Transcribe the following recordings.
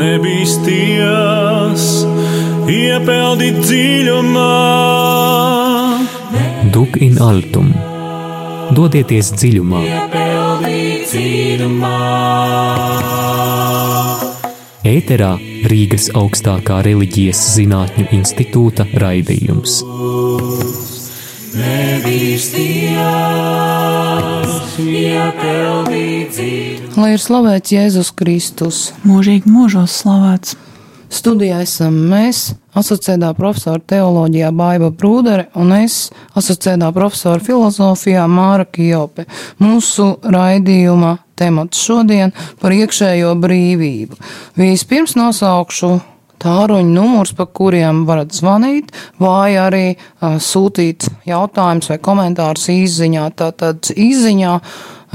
Nebīsties, iepeldīt dziļumā, Duk in altum. Dodieties dziļumā, ēterā Rīgas augstākā reliģijas zinātņu institūta raidījums. Nebīsties. Lai ir slavēts Jēzus Kristus. mūžīgi mūžos slavēts. Studijā esam mēs, asociētā profesora teoloģijā Baiva Brūdere un es, asociētā profesora filozofijā Māra Kijope. Mūsu raidījuma temats šodien par iekšējo brīvību. Vispirms nosaukšu tāruņu numurs, pa kuriem varat zvanīt, vai arī uh, sūtīt jautājumus vai komentārus izziņā. Tātad izziņā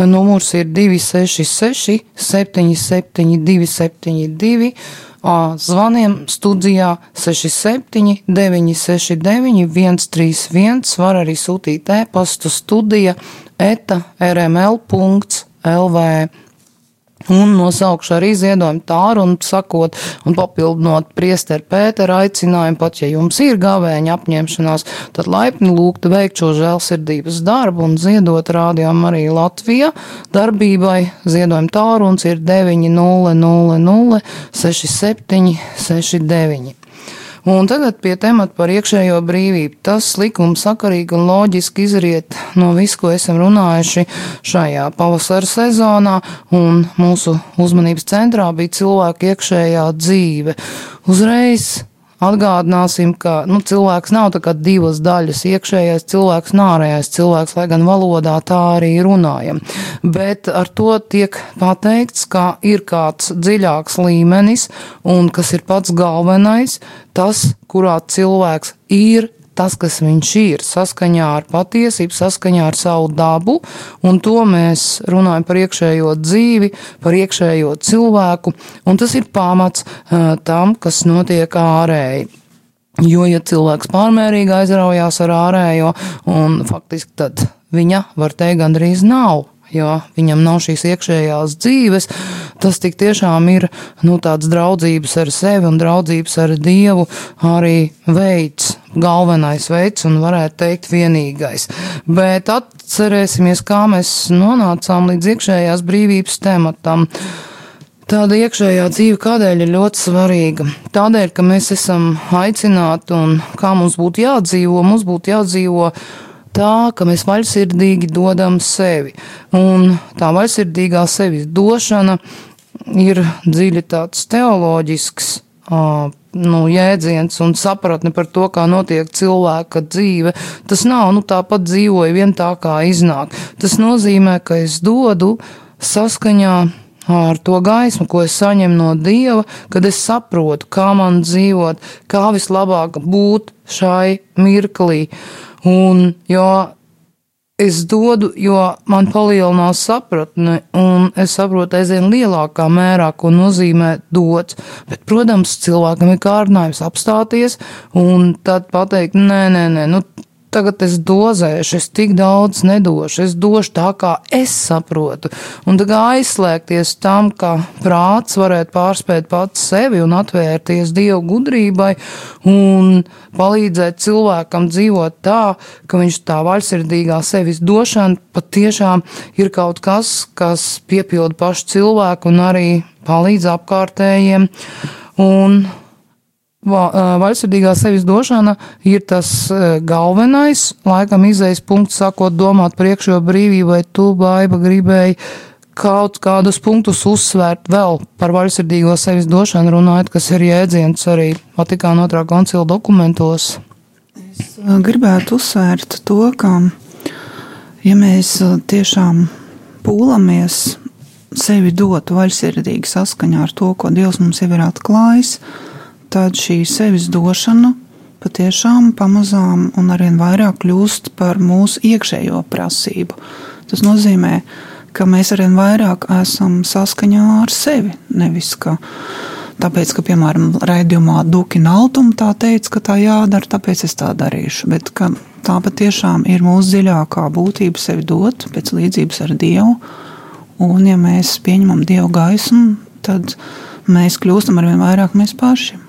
numurs ir 266 77 272. Ā, Zvaniem studijā 67, 969, 131. Var arī sūtīt e-pastu studija eta rml.lv. Un nosaukšu arī ziedojumu tāru un sakot un papildinot priesteru Pētera aicinājumu, pat ja jums ir gavēņa apņemšanās, tad laipni lūgtu veikt šo žēlsirdības darbu un ziedot rādījām arī Latvija darbībai. Ziedojuma tāruns ir 900 67 69. Un tagad pie temata par iekšējo brīvību. Tas likums sakarīgi un loģiski izriet no visu, ko esam runājuši šajā pavasara sezonā, un mūsu uzmanības centrā bija cilvēka iekšējā dzīve. Uzreiz Atgādināsim, ka nu, cilvēks nav divas daļas - iekšējais cilvēks un ārējais cilvēks, lai gan valodā tā arī runājam. Bet ar to tiek pateikts, ka ir kāds dziļāks līmenis, un kas ir pats galvenais, tas, kurā cilvēks ir tas, kas viņš ir, saskaņā ar patiesību, saskaņā ar savu dabu, un to mēs runājam par iekšējo dzīvi, par iekšējo cilvēku, un tas ir pamats uh, tam, kas notiek ārēji. Jo, ja cilvēks pārmērīgi aizraujās ar ārējo, un faktiski tad viņa, var teikt, gandrīz nav jo viņam nav šīs iekšējās dzīves, tas tik tiešām ir nu, tāds draudzības ar sevi un draudzības ar Dievu arī veids, galvenais veids un varētu teikt vienīgais. Bet atcerēsimies, kā mēs nonācām līdz iekšējās brīvības tematam. Tāda iekšējā dzīve kādēļ ir ļoti svarīga? Tādēļ, ka mēs esam aicināti un kā mums būtu jādzīvo, mums būtu jādzīvo tā, ka mēs vaļsirdīgi dodam sevi. Un tā vaļsirdīgā sevis došana ir dziļi tāds teoloģisks uh, nu, jēdziens un sapratne par to, kā notiek cilvēka dzīve. Tas nav nu, tāpat dzīvoja vien tā, kā iznāk. Tas nozīmē, ka es dodu saskaņā ar to gaismu, ko es saņemu no Dieva, kad es saprotu, kā man dzīvot, kā vislabāk būt šai mirklī. Un, jo es dodu, jo man palielinās sapratne, un es saprotu aizvien lielākā mērā, ko nozīmē dot. Bet, protams, cilvēkam ir kārdinājums apstāties un tad pateikt, nē, nē, nē, nu, tagad es dozēšu, es tik daudz nedošu, es došu tā, kā es saprotu. Un tā kā aizslēgties tam, ka prāts varētu pārspēt pats sevi un atvērties dievu gudrībai un palīdzēt cilvēkam dzīvot tā, ka viņš tā vaļsirdīgā sevis došana patiešām ir kaut kas, kas piepilda pašu cilvēku un arī palīdz apkārtējiem. Un Vaļsirdīgā sevis došana ir tas galvenais, laikam izējas punkts, sākot domāt par iekšējo brīvību, vai tu, baiba, gribēji kaut kādus punktus uzsvērt vēl par vaļsirdīgo sevis došanu, runājot, kas ir jēdziens arī Vatikāna otrā koncila dokumentos. Es gribētu uzsvērt to, ka, ja mēs tiešām pūlamies sevi dot vaļsirdīgi saskaņā ar to, ko Dievs mums jau ir atklājis, tad šī sevis došana patiešām pamazām un arvien vairāk kļūst par mūsu iekšējo prasību. Tas nozīmē, ka mēs arvien vairāk esam saskaņā ar sevi. Nevis ka tāpēc, ka, piemēram, raidījumā Dukina Altuma tā teica, ka tā jādara, tāpēc es tā darīšu. Bet tā patiešām ir mūsu dziļākā būtība sevi dot pēc līdzības ar Dievu Un, ja mēs pieņemam dievu gaismu, tad mēs kļūstam ar vien vairāk mēs paši.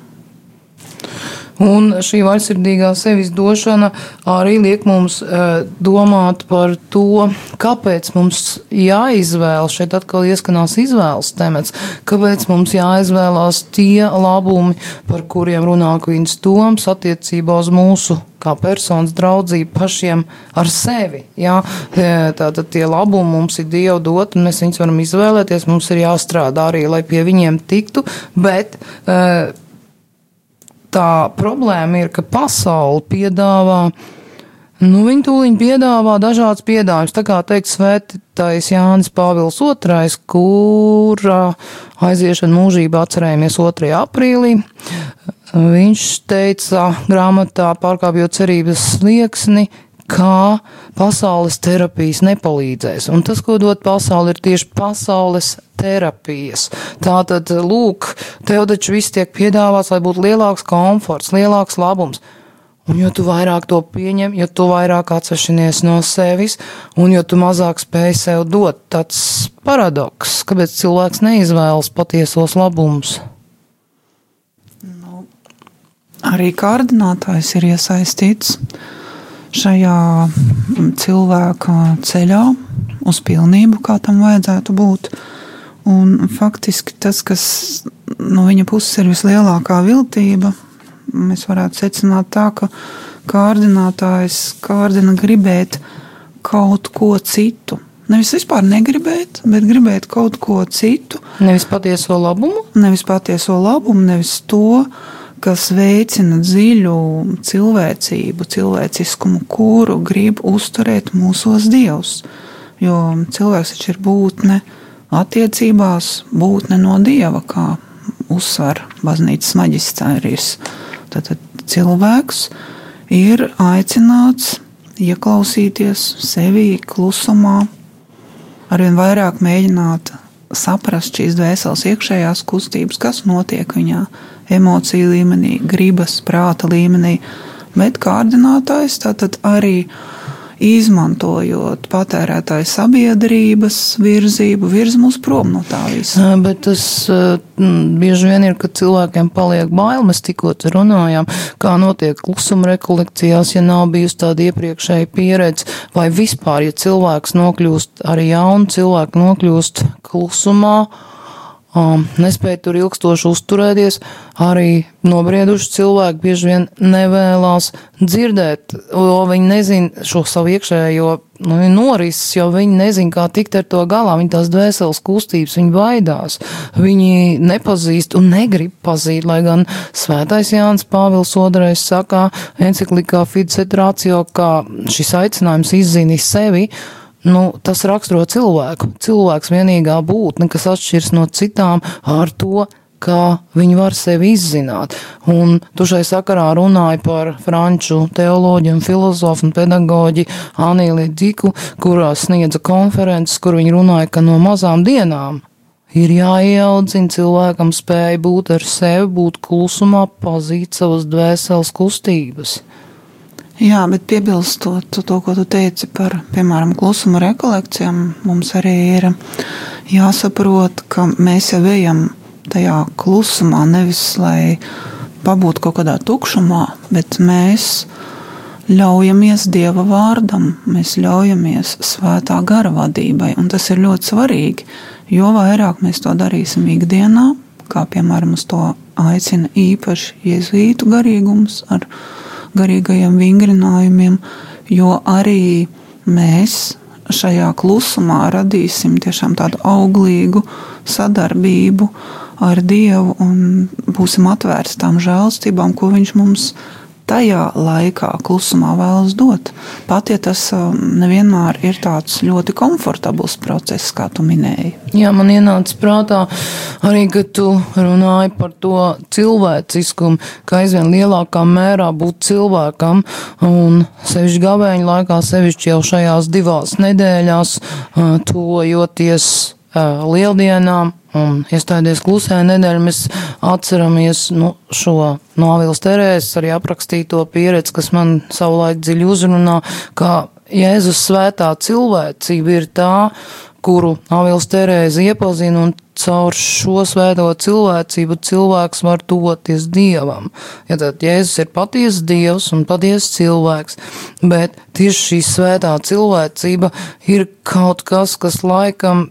Un šī vaļsirdīgā sevis došana arī liek mums uh, domāt par to, kāpēc mums jāizvēlas. Šeit atkal ieskanās izvēles temats, kāpēc mums jāizvēlās tie labumi, par kuriem runā Kvīns Toms attiecībā uz mūsu kā personas draudzību pašiem ar sevi. Jā? Tātad tie labumi mums ir Dieva dot, un mēs viņus varam izvēlēties. Mums ir jāstrādā arī, lai pie viņiem tiktu, bet uh, tā problēma ir, ka pasaule piedāvā. Nu, viņi tūlīt piedāvā dažādas piedāvājumus. Tā kā teikt, svētais Jānis Pāvils II, kura aiziešana mūžībā atcerējamies 2. aprīlī. Viņš teica grāmatā pārkāpjot cerības slieksni, kā pasaules terapijas nepalīdzēs. Un tas, ko dod pasauli, ir tieši pasaules terapijas. Tātad, lūk, tev taču viss tiek piedāvāts, lai būtu lielāks komforts, lielāks labums. Un jo tu vairāk to pieņem, jo tu vairāk atsvešinies no sevis, un jo tu mazāk spēj sev dot, tāds paradoks, kāpēc cilvēks neizvēlas patiesos labumus. Nu, arī kārdinātājs ir iesaistīts šajā cilvēka ceļā uz pilnību, kā tam vajadzētu būt. Un faktiski tas, kas no viņa puses ir vislielākā viltība, mēs varētu secināt tā, ka kārdinātājs kārdina gribēt kaut ko citu. Nevis vispār negribēt, bet gribēt kaut ko citu. Nevis patieso labumu? Nevis patieso labumu, nevis to, kas veicina dziļu cilvēcību, cilvēciskumu, kuru grib uzturēt mūsos dievs. Jo cilvēks taču ir būtne attiecībās, būtne no dieva, kā uzsver baznīcas maģistrāris. Tad cilvēks ir aicināts ieklausīties sevi klusumā, arvien vairāk mēģināt saprast šīs dvēseles iekšējās kustības, kas notiek viņā emociju līmenī, gribas, prāta līmenī, bet kārdinātājs tātad arī izmantojot patērētāju sabiedrības virzību, virz mūs prom no tā visa. Bet tas bieži vien ir, ka cilvēkiem paliek bail. Mēs tikko runājām, kā notiek klusuma rekolekcijās, ja nav bijusi tāda iepriekšēja pieredze, vai vispār, ja cilvēks nokļūst, arī jauni cilvēki nokļūst klusumā um, nespēja tur ilgstoši uzturēties. Arī nobrieduši cilvēki bieži vien nevēlas dzirdēt, jo viņi nezina šo savu iekšējo nu, norises, jo viņi nezina, kā tikt ar to galā. Viņi tās dvēseles kustības, viņi baidās, viņi nepazīst un negrib pazīt, lai gan svētais Jānis Pāvils II saka enciklikā Fides et Ratio, ka šis aicinājums izzini sevi nu, tas raksturo cilvēku. Cilvēks vienīgā būtne, kas atšķiras no citām ar to, kā viņi var sevi izzināt. Un tu šai sakarā runāji par franču teoloģiju, filozofu un pedagoģi Anīli Diku, kurā sniedza konferences, kur viņi runāja, ka no mazām dienām ir jāieaudzina cilvēkam spēja būt ar sevi, būt klusumā, pazīt savas dvēseles kustības. Jā, bet piebilstot to, ko tu teici par, piemēram, klusuma rekolekcijām, mums arī ir jāsaprot, ka mēs jau ejam tajā klusumā, nevis lai pabūtu kaut kādā tukšumā, bet mēs ļaujamies Dieva vārdam, mēs ļaujamies svētā gara vadībai, un tas ir ļoti svarīgi, jo vairāk mēs to darīsim ikdienā, kā piemēram uz to aicina īpaši jēzuītu garīgums ar garīgajiem vingrinājumiem, jo arī mēs šajā klusumā radīsim tiešām tādu auglīgu sadarbību ar Dievu un būsim atvērti tām žēlstībām, ko Viņš mums tajā laikā klusumā vēlas dot. Pat ja tas um, nevienmēr ir tāds ļoti komfortabls process, kā tu minēji. Jā, man ienāca prātā arī, ka tu runāji par to cilvēciskumu, ka aizvien lielākā mērā būt cilvēkam un sevišķi gavēņu laikā, sevišķi jau šajās divās nedēļās, uh, tojoties uh, lieldienām Un iestājoties klusē nedēļu, mēs atceramies nu, šo no Avils Terēzes arī aprakstīto pieredzi, kas man savulaik dziļi uzrunā, ka Jēzus svētā cilvēcība ir tā, kuru Avils Terēzi iepazina, un caur šo svēto cilvēcību cilvēks var doties Dievam. Ja tad Jēzus ir patiesa Dievs un patiesa cilvēks, bet tieši šī svētā cilvēcība ir kaut kas, kas laikam,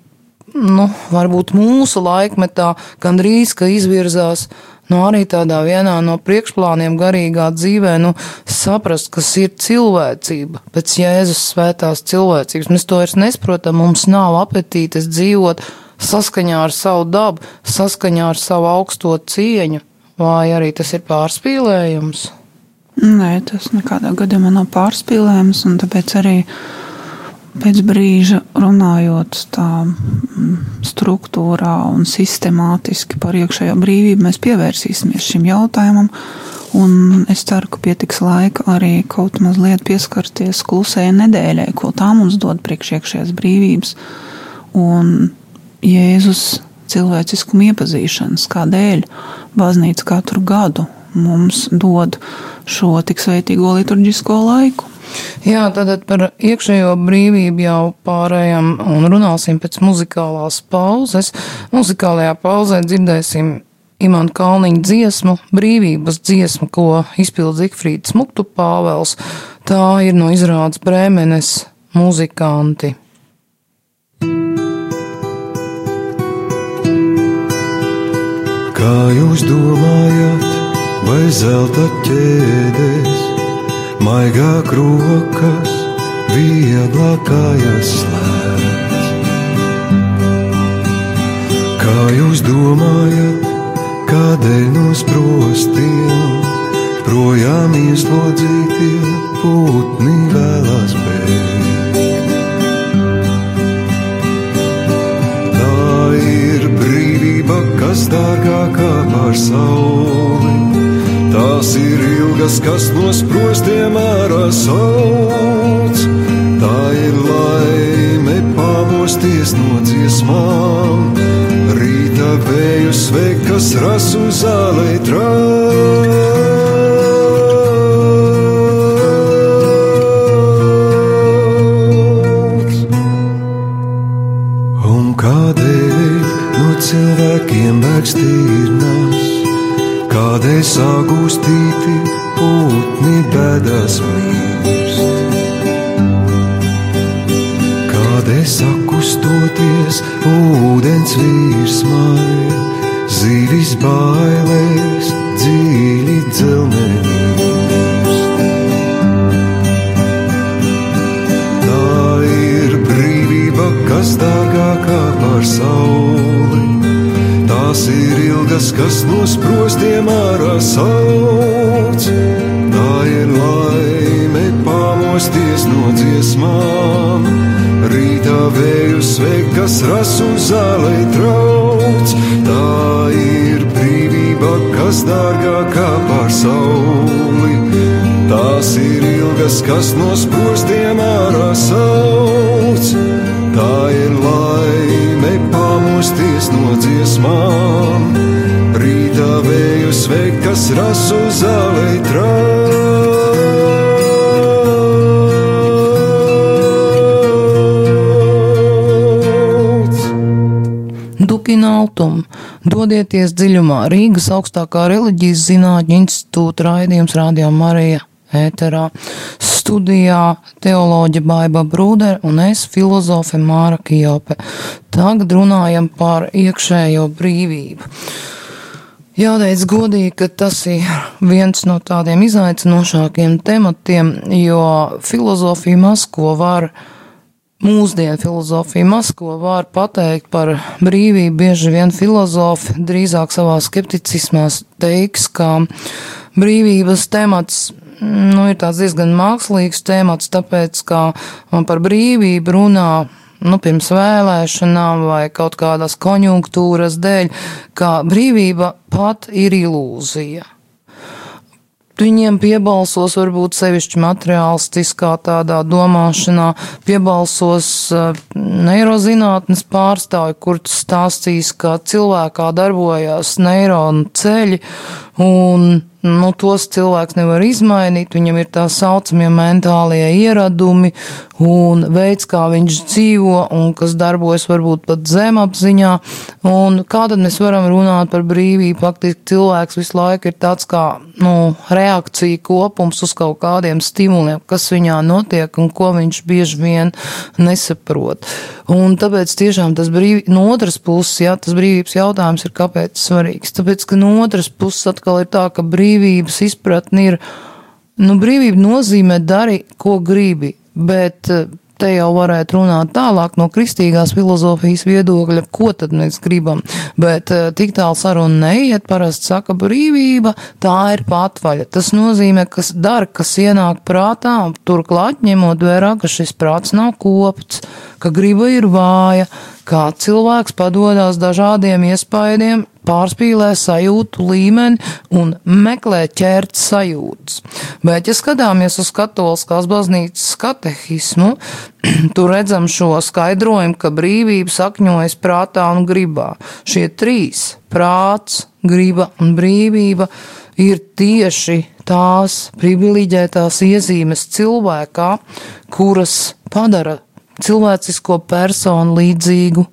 nu, varbūt mūsu laikmetā gandrīz, ka izvirzās nu, arī tādā vienā no priekšplāniem garīgā dzīvē, nu, saprast, kas ir cilvēcība, pēc Jēzus svētās cilvēcības. Mēs to vairs nesprotam, mums nav apetītes dzīvot saskaņā ar savu dabu, saskaņā ar savu augsto cieņu, vai arī tas ir pārspīlējums? Nē, tas nekādā gadījumā nav pārspīlējums, un tāpēc arī pēc brīža runājot tā mm, struktūrā un sistemātiski par iekšējo brīvību, mēs pievērsīsimies šim jautājumam. Un es ceru, ka pietiks laika arī kaut mazliet pieskarties klusējai nedēļai, ko tā mums dod priekšiekšējās brīvības. Un Jēzus cilvēciskumu iepazīšanas, kādēļ baznīca katru gadu mums dod šo tik sveitīgo liturģisko laiku. Jā, tad par iekšējo brīvību jau pārējām un runāsim pēc muzikālās pauzes. Muzikālajā pauzē dzirdēsim Imants Kalniņa dziesmu, brīvības dziesmu, ko izpildīja Zikfrīds Muktu Pāvels. Tā ir no izrādes Brēmenes muzikanti. Kā jūs domājat, vai zelta ķēdes? Maigāk rokas, vieglāk kājas slēdz. Kā jūs domājat, kādēļ no sprostiem projām ieslodzītie putni vēlās bēgt? Tā ir brīvība, kas dārgākā par sauli Tās ir ilgas, kas no sprostiem ārā sauc. Tā ir laime pamosties no dziesmām, rīta vēju sveikt, kas rasu zālē trauc. Un kādēļ no cilvēkiem bēgst tīrnās? Kādēļ sagūstīti putni bēdās mirst? Kādēļ sakustoties ūdens virsmai, zīvis bailēs dziļi ilgas, kas no sprostiem ārā sauc. Tā ir laime pamosties no dziesmām. Rītā vēju sveikt, kas rasu zālē trauc. Tā ir brīvība, kas dārgākā par sauli. Tās ir ilgas, kas no sprostiem ārā sauc. Rasu zālē trauc. Dukina Altum, dodieties dziļumā Rīgas augstākā reliģijas zinātņu institūta raidījums Rādio Marija ēterā. Studijā teoloģa Baiba Brūdere un es filozofe Māra Kijope. Tagad runājam par iekšējo brīvību. Jāteic godīgi, ka tas ir viens no tādiem izaicinošākiem tematiem, jo filozofija maz ko var, mūsdienu filozofija maz ko var pateikt par brīvību. Bieži vien filozofi drīzāk savā skepticismā teiks, ka brīvības temats nu, ir diezgan mākslīgs temats, tāpēc, ka par brīvību runā nu, pirms vēlēšanām vai kaut kādas konjunktūras dēļ, ka brīvība pat ir ilūzija. Viņiem piebalsos varbūt sevišķi materiālistiskā tādā domāšanā, piebalsos neirozinātnes pārstāvi, kur stāstīs, ka cilvēkā darbojās neironu ceļi, Un nu, tos cilvēks nevar izmainīt, viņam ir tā saucamie mentālie ieradumi un veids, kā viņš dzīvo un kas darbojas varbūt pat zemapziņā. Un kā tad mēs varam runāt par brīvību? Faktiski cilvēks visu laiku ir tāds kā nu, reakcija kopums uz kaut kādiem stimuliem, kas viņā notiek un ko viņš bieži vien nesaprot. Un tāpēc tiešām tas brīvi, no otras puses, jā, tas brīvības jautājums ir kāpēc svarīgs. Tāpēc, ka no otras puses atkal ir tā, ka brīvība brīvības izpratni ir, nu, brīvība nozīmē dari, ko gribi, bet eh, te jau varētu runāt tālāk no kristīgās filozofijas viedokļa, ko tad mēs gribam, bet eh, tik tālu saruna neiet, parasti saka brīvība, tā ir patvaļa. Tas nozīmē, kas dara, kas ienāk prātā, turklāt ņemot vērā, ka šis prāts nav kopts, ka griba ir vāja, kā cilvēks padodas dažādiem iespaidiem, pārspīlē sajūtu līmeni un meklē ķert sajūtas. Bet, ja skatāmies uz katoliskās baznīcas katehismu, tur redzam šo skaidrojumu, ka brīvība sakņojas prātā un gribā. Šie trīs - prāts, griba un brīvība - ir tieši tās privileģētās iezīmes cilvēkā, kuras padara cilvēcisko personu līdzīgu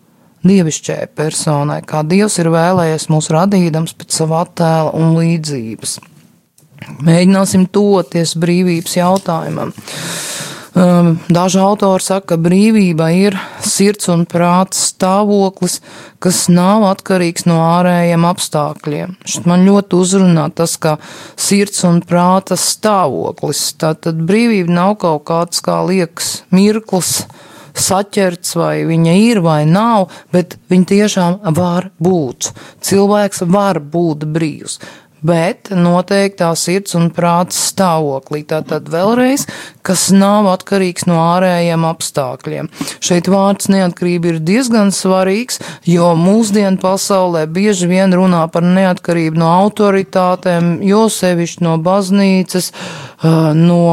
dievišķai personai, kā Dievs ir vēlējies mūs radīdams pēc sava attēla un līdzības. Mēģināsim toties brīvības jautājumam. Um, daži autori saka, ka brīvība ir sirds un prāts stāvoklis, kas nav atkarīgs no ārējiem apstākļiem. Šit man ļoti uzrunā tas, ka sirds un prāta stāvoklis. Tātad brīvība nav kaut kāds, kā liekas, mirklis, saķerts, vai viņa ir vai nav, bet viņa tiešām var būt. Cilvēks var būt brīvs bet noteiktā sirds un prāts stāvoklī. Tātad vēlreiz, kas nav atkarīgs no ārējiem apstākļiem. Šeit vārds neatkarība ir diezgan svarīgs, jo mūsdienu pasaulē bieži vien runā par neatkarību no autoritātēm, jo sevišķi no baznīcas, no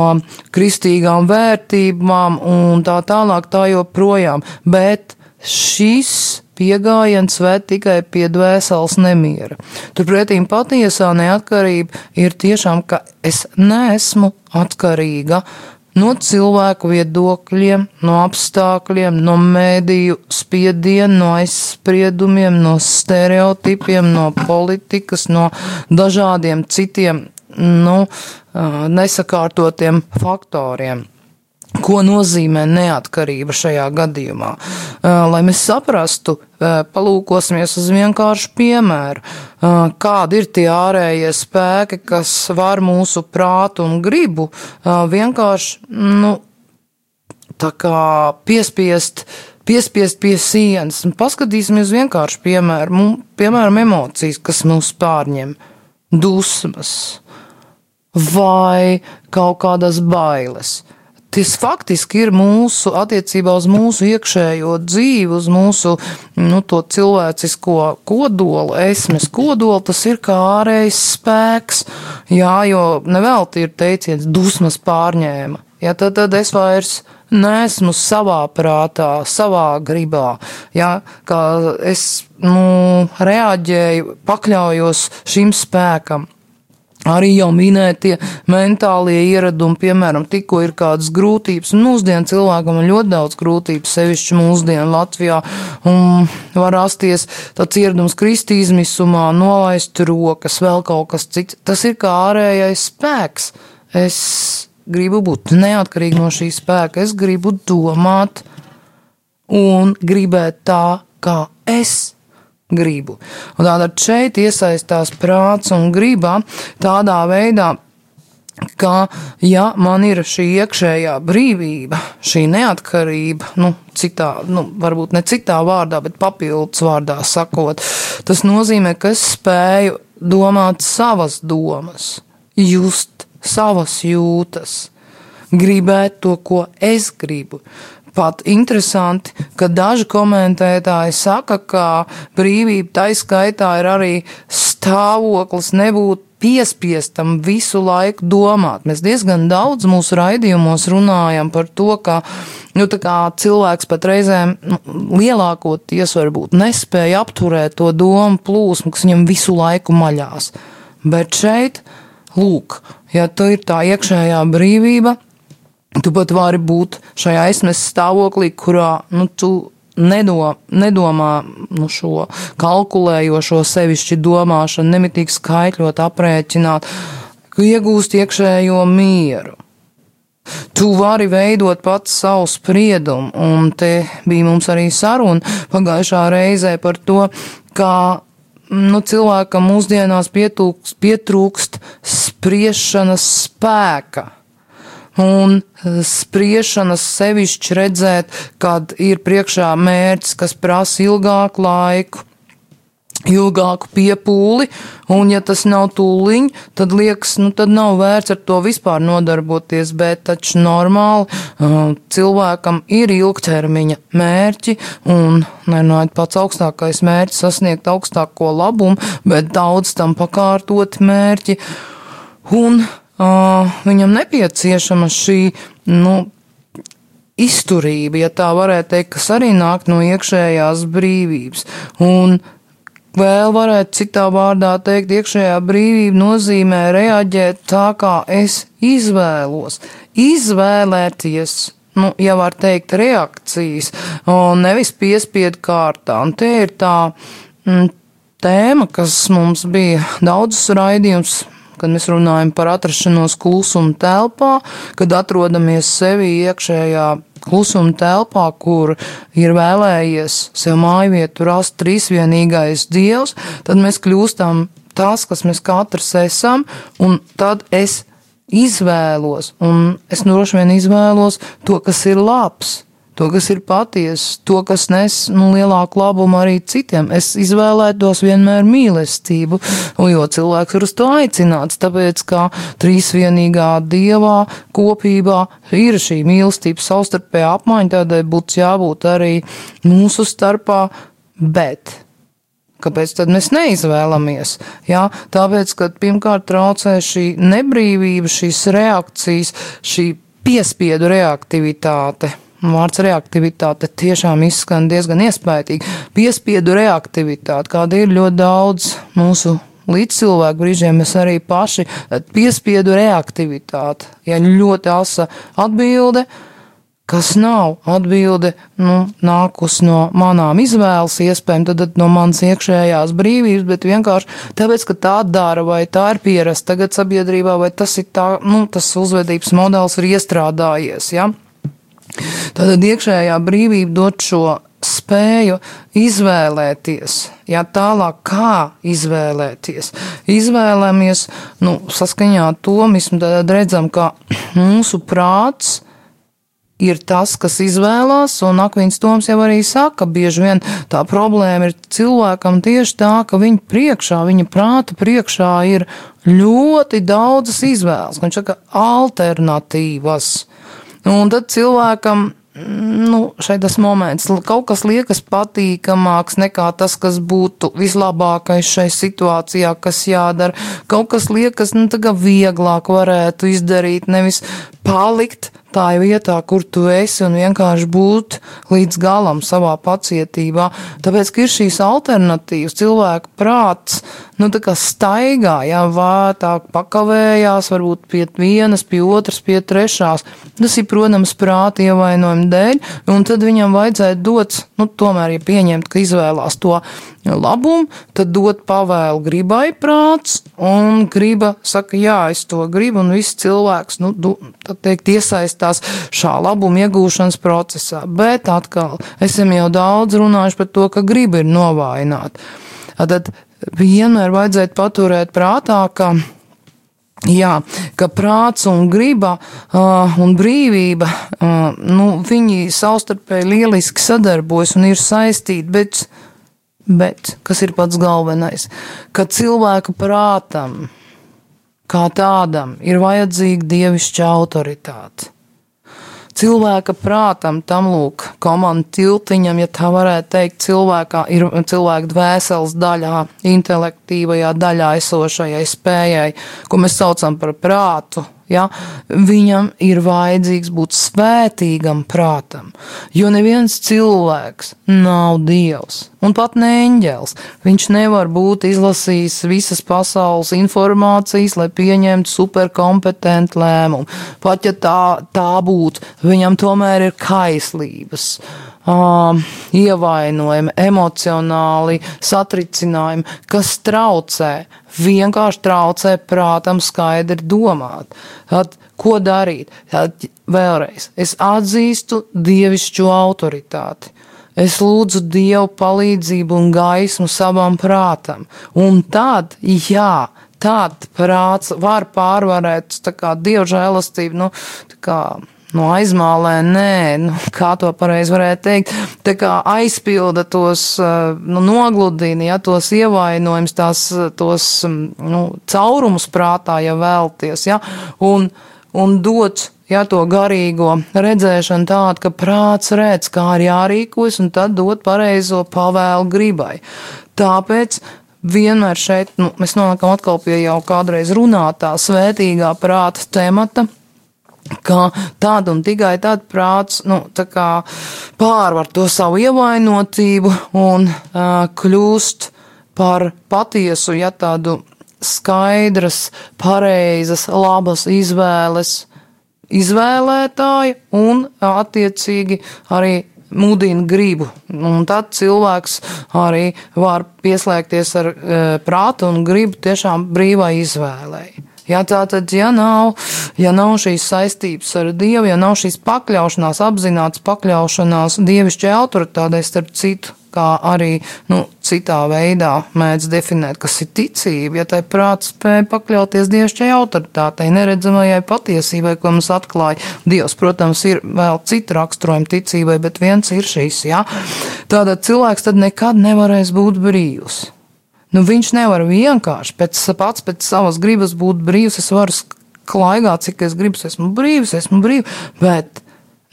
kristīgām vērtībām un tā tālāk tā joprojām. Bet šis Piegājiens ved tikai pie dvēseles nemiera. Turpretī patiesā neatkarība ir tiešām, ka es neesmu atkarīga no cilvēku viedokļiem, no apstākļiem, no mēdīju spiedienu, no aizspriedumiem, no stereotipiem, no politikas, no dažādiem citiem nu, nesakārtotiem faktoriem. Ko nozīmē neatkarība šajā gadījumā? Lai mēs saprastu, palūkosimies uz vienkāršu piemēru, kādi ir tie ārējie spēki, kas var mūsu prātu un gribu vienkārši, nu, tā kā piespiest, piespiest pie sienas. Paskatīsimies vienkārši piemēru, piemēram, emocijas, kas mūs pārņem, dusmas. Vai kaut kādas bailes tas faktiski ir mūsu attiecībā uz mūsu iekšējo dzīvi, uz mūsu nu, cilvēcisko kodolu, esmes kodolu. Tas ir kā ārējs spēks, jā, jo nevelti ir teiciens, dusmas pārņēma. Ja, tad, tad es vairs nesmu savā prātā, savā gribā. Ja, es nu, reaģēju, pakļaujos šim spēkam. Arī jau minētie mentālie ieradumi, piemēram, tikko ir kādas grūtības, mūsdienu cilvēkam ir ļoti daudz grūtības, sevišķi mūsdienu Latvijā, un var rasties tāds ieradums kristīzmisumā, nolaist rokas, vēl kaut kas cits. Tas ir kā ārējais spēks. Es gribu būt neatkarīgi no šī spēka, es gribu domāt un gribēt tā, kā es gribu. Un tātad šeit iesaistās prāts un griba tādā veidā, ka, ja man ir šī iekšējā brīvība, šī neatkarība, nu, citā, nu, varbūt ne citā vārdā, bet papildus vārdā sakot, tas nozīmē, ka es spēju domāt savas domas, just savas jūtas, gribēt to, ko es gribu pat interesanti, ka daži komentētāji saka, ka brīvība taiskaitā ir arī stāvoklis nebūt piespiestam visu laiku domāt. Mēs diezgan daudz mūsu raidījumos runājam par to, ka nu, cilvēks pat reizēm nu, lielākoties varbūt nespēja apturēt to domu plūsmu, kas viņam visu laiku maļās. Bet šeit, lūk, ja tu ir tā iekšējā brīvība, tu pat vari būt šajā aizmes stāvoklī, kurā nu, tu nedo, nedomā nu, šo kalkulējošo sevišķi domāšanu, nemitīgi skaitļot, aprēķināt, iegūst iekšējo mieru. Tu vari veidot pats savu spriedumu, un te bija mums arī saruna pagājušā reizē par to, kā nu, cilvēkam mūsdienās pietrūkst, pietrūkst spriešanas spēka. Un spriešanas sevišķi redzēt, kad ir priekšā mērķis, kas prasa ilgāku laiku, ilgāku piepūli, un ja tas nav tūliņ, tad liekas, nu tad nav vērts ar to vispār nodarboties, bet taču normāli uh, cilvēkam ir ilgtermiņa mērķi, un nenāja pats augstākais mērķis sasniegt augstāko labumu, bet daudz tam pakārtot mērķi, un viņam nepieciešama šī, nu, izturība, ja tā varētu teikt, kas arī nāk no iekšējās brīvības. Un Vēl varētu citā vārdā teikt, iekšējā brīvība nozīmē reaģēt tā, kā es izvēlos. Izvēlēties, nu, ja var teikt, reakcijas, un nevis piespiedu kārtā. Un te ir tā mm, tēma, kas mums bija daudzas raidījums kad mēs runājam par atrašanos klusuma telpā, kad atrodamies sevi iekšējā klusuma telpā, kur ir vēlējies sev māju vietu rast trīsvienīgais dievs, tad mēs kļūstam tas, kas mēs katrs esam, un tad es izvēlos, un es droši vien izvēlos to, kas ir labs to, kas ir patiesa, to, kas nes nu, lielāku labumu arī citiem. Es izvēlētos vienmēr mīlestību, jo cilvēks ir uz to aicināts, tāpēc, ka trīsvienīgā dievā kopībā ir šī mīlestība savstarpējā apmaiņa, tādai būtu jābūt arī mūsu starpā, bet. Kāpēc tad mēs neizvēlamies? Jā, tāpēc, ka pirmkārt traucē šī nebrīvība, šīs reakcijas, šī piespiedu reaktivitāte Vārds reaktivitāte tiešām izskan diezgan iespaidīgi. Piespiedu reaktivitāte, kāda ir ļoti daudz mūsu līdzcilvēku brīžiem, mēs arī paši piespiedu reaktivitāti. Ja ļoti asa atbilde, kas nav atbilde, nu, nākus no manām izvēles iespējām, tad, tad no manas iekšējās brīvības, bet vienkārši tāpēc, ka tā dara, vai tā ir pierasta tagad sabiedrībā, vai tas ir tā, nu, tas uzvedības modelis ir iestrādājies, ja? Tātad iekšējā brīvība dod šo spēju izvēlēties, jā, tālāk kā izvēlēties. Izvēlamies, nu, saskaņā ar to mēs redzam, ka mūsu prāts ir tas, kas izvēlās, un Akvins Toms jau arī saka, bieži vien tā problēma ir cilvēkam tieši tā, ka viņa priekšā, viņa prāta priekšā ir ļoti daudzas izvēles, viņš saka alternatīvas. Un tad cilvēkam nu, šeit tas moments kaut kas liekas patīkamāks nekā tas, kas būtu vislabākais šai situācijā, kas jādara. Kaut kas liekas, nu, kā vieglāk varētu izdarīt, nevis palikt tā vietā, kur tu esi, un vienkārši būt līdz galam savā pacietībā. Tāpēc, ka ir šīs alternatīvas, cilvēka prāts, nu, tā kā staigā, jā, vētāk pakavējās, varbūt pie vienas, pie otras, pie trešās. Tas ir, protams, prāta ievainojuma dēļ, un tad viņam vajadzētu dot, nu, tomēr, ja pieņemt, ka izvēlās to labumu, tad dot pavēlu gribai prāts, un griba saka, jā, es to gribu, un viss cilvēks, nu, du, tā teikt, iesaistās šā labuma iegūšanas procesā. Bet atkal, esam jau daudz runājuši par to, ka griba ir novājināta. Tad vienmēr vajadzētu paturēt prātā, ka Jā, ka prāts un griba uh, un brīvība, uh, nu, viņi savstarpēji lieliski sadarbojas un ir saistīti, bet Bet kas ir pats galvenais? Ka cilvēka prātam, kā tādam, ir vajadzīga dievišķa autoritāte. Cilvēka prātam, tam lūk, komandu tiltiņam, ja tā varētu teikt, cilvēkā ir cilvēka dvēseles daļā, intelektīvajā daļā esošajai spējai, ko mēs saucam par prātu, Ja? Viņam ir vajadzīgs būt svētīgam prātam, jo neviens cilvēks nav dievs. Un pat ne eņģēls. Viņš nevar būt izlasījis visas pasaules informācijas, lai pieņemtu superkompetentu lēmumu. Pat ja tā, tā būtu, viņam tomēr ir kaislības. Uh, ievainojumi, emocionāli satricinājumi, kas traucē vienkārši traucē prātam skaidri domāt. Tad, ko darīt? Tad, vēlreiz, es atzīstu dievišķo autoritāti. Es lūdzu Dievu palīdzību un gaismu savam prātam. Un tad, jā, tad prāts var pārvarēt kā, dievu žēlastību. Nu, nu, aizmālē, nē, nu, kā to pareizi varētu teikt, tā kā aizpilda tos, eh, nu, nogludina, ja tos ievainojums, tās, tos, mm, nu, caurumus prātā, ja vēlties, ja, un, un dot, ja to garīgo redzēšanu tādu, ka prāts redz, kā ir jārīkojas, un tad dot pareizo pavēlu gribai. Tāpēc vienmēr šeit, nu, mēs nonākam atkal pie jau kādreiz runātā svētīgā prāta temata, ka tāda un tikai tad prāts nu, tā pārvar to savu ievainotību un uh, kļūst par patiesu, ja tādu skaidras, pareizas, labas izvēles izvēlētāju un attiecīgi arī mudina gribu. Un tad cilvēks arī var pieslēgties ar e, prātu un gribu tiešām brīvai izvēlei. Ja tā tad, ja nav, ja nav šīs saistības ar Dievu, ja nav šīs pakļaušanās, apzināts pakļaušanās dievišķai autoritātei, starp citu, kā arī nu, citā veidā mēdz definēt, kas ir ticība, ja tai prāts spēja pakļauties dievišķai autoritātei, neredzamajai patiesībai, ko mums atklāja Dievs. Protams, ir vēl citi raksturojumi ticībai, bet viens ir šīs, jā. Tātad cilvēks tad nekad nevarēs būt brīvs. Nu, viņš nevar vienkārši pēc, pats pēc savas gribas būt brīvs. Es varu klaigāt, cik es gribu, esmu brīvs, esmu brīvs, bet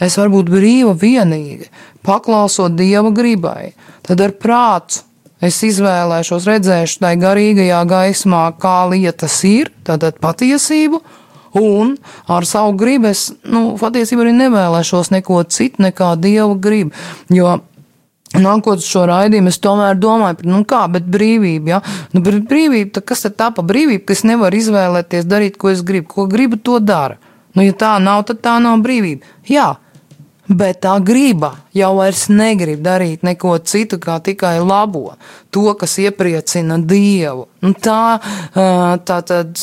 es varu būt brīva vienīgi, paklausot dieva gribai. Tad ar prātu es izvēlēšos, redzēšu tai garīgajā gaismā, kā lietas ir, tātad patiesību. Un ar savu gribu es nu, patiesībā arī nevēlēšos neko citu nekā dieva gribu. Jo Nākot uz šo raidījumu, es tomēr domāju, par, nu kā, bet brīvība, ja? Nu, bet brīvība, kas tad tā pa brīvību, ka es nevaru izvēlēties darīt, ko es gribu, ko gribu, to dara. Nu, ja tā nav, tad tā nav brīvība. Jā, bet tā griba jau vairs negrib darīt neko citu, kā tikai labo, to, kas iepriecina Dievu. Nu, tā, tā tad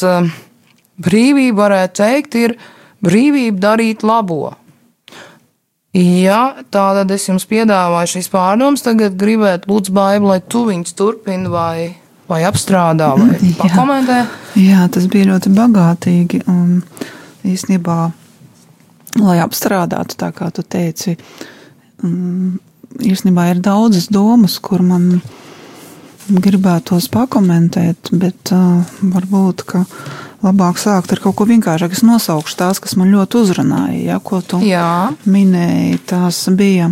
brīvība, varētu teikt, ir brīvība darīt labo. Jā, tātad es jums piedāvāju šīs pārdomas. Tagad gribētu lūdzu, Baiba, lai tu viņus turpini vai, vai apstrādā vai pakomentē. Jā, tas bija ļoti bagātīgi un īstenībā, lai apstrādātu tā kā tu teici, mm, īstenībā ir daudzas domas, kur man gribētos pakomentēt, bet uh, varbūt, ka labāk sākt ar kaut ko vienkāršāku. Es nosaukšu tās, kas man ļoti uzrunāja, ja, ko tu Jā. minēji. Tās bija,